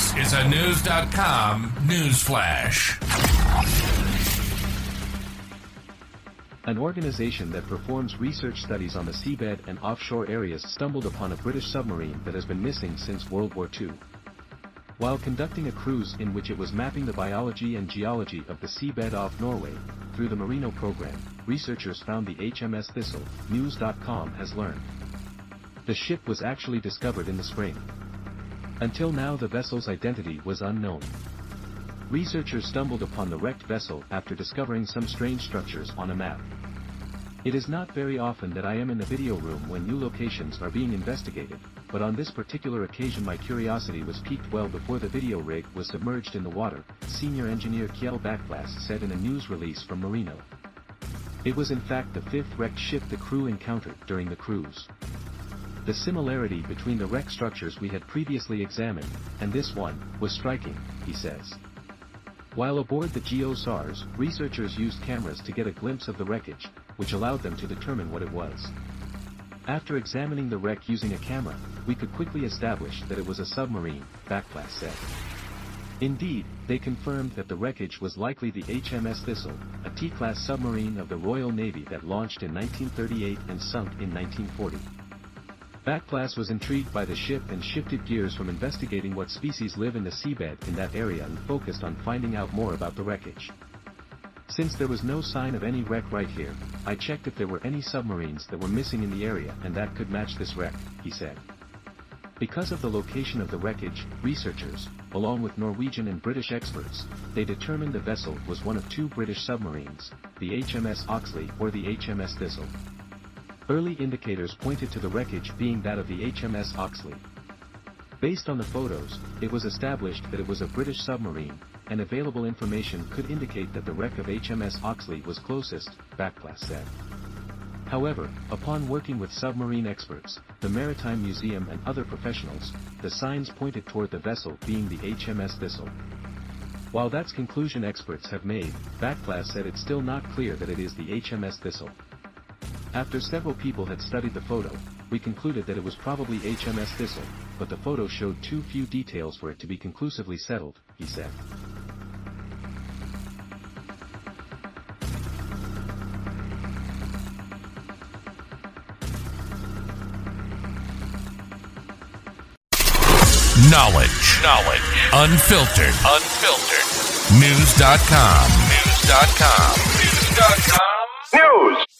This is a News.com news flash. An organization that performs research studies on the seabed and offshore areas stumbled upon a British submarine that has been missing since World War II. While conducting a cruise in which it was mapping the biology and geology of the seabed off Norway, through the MAREANO program, researchers found the HMS Thistle, News.com has learned. The ship was actually discovered in the spring. Until now the vessel's identity was unknown. Researchers stumbled upon the wrecked vessel after discovering some strange structures on a map. It is not very often that I am in the video room when new locations are being investigated, but on this particular occasion my curiosity was piqued well before the video rig was submerged in the water, senior engineer Kjell Bakkeplass said in a news release from MAREANO. It was in fact the fifth wrecked ship the crew encountered during the cruise. The similarity between the wreck structures we had previously examined, and this one, was striking, he says. While aboard the G.O. Sars, researchers used cameras to get a glimpse of the wreckage, which allowed them to determine what it was. After examining the wreck using a camera, we could quickly establish that it was a submarine, Bakkeplass said. Indeed, they confirmed that the wreckage was likely the HMS Thistle, a T-class submarine of the Royal Navy that launched in 1938 and sunk in 1940. Bakkeplass was intrigued by the ship and shifted gears from investigating what species live in the seabed in that area and focused on finding out more about the wreckage. Since there was no sign of any wreck right here, I checked if there were any submarines that were missing in the area and that could match this wreck, he said. Because of the location of the wreckage, researchers, along with Norwegian and British experts, they determined the vessel was one of two British submarines, the HMS Oxley or the HMS Thistle. Early indicators pointed to the wreckage being that of the HMS Oxley. Based on the photos, it was established that it was a British submarine, and available information could indicate that the wreck of HMS Oxley was closest, Bakkeplass said. However, upon working with submarine experts, the Maritime Museum and other professionals, the signs pointed toward the vessel being the HMS Thistle. While that's conclusion experts have made, Bakkeplass said it's still not clear that it is the HMS Thistle. After several people had studied the photo, we concluded that it was probably HMS Thistle, but the photo showed too few details for it to be conclusively settled, he said. Knowledge. Knowledge. Unfiltered. Unfiltered. News.com. News.com. News.com. News.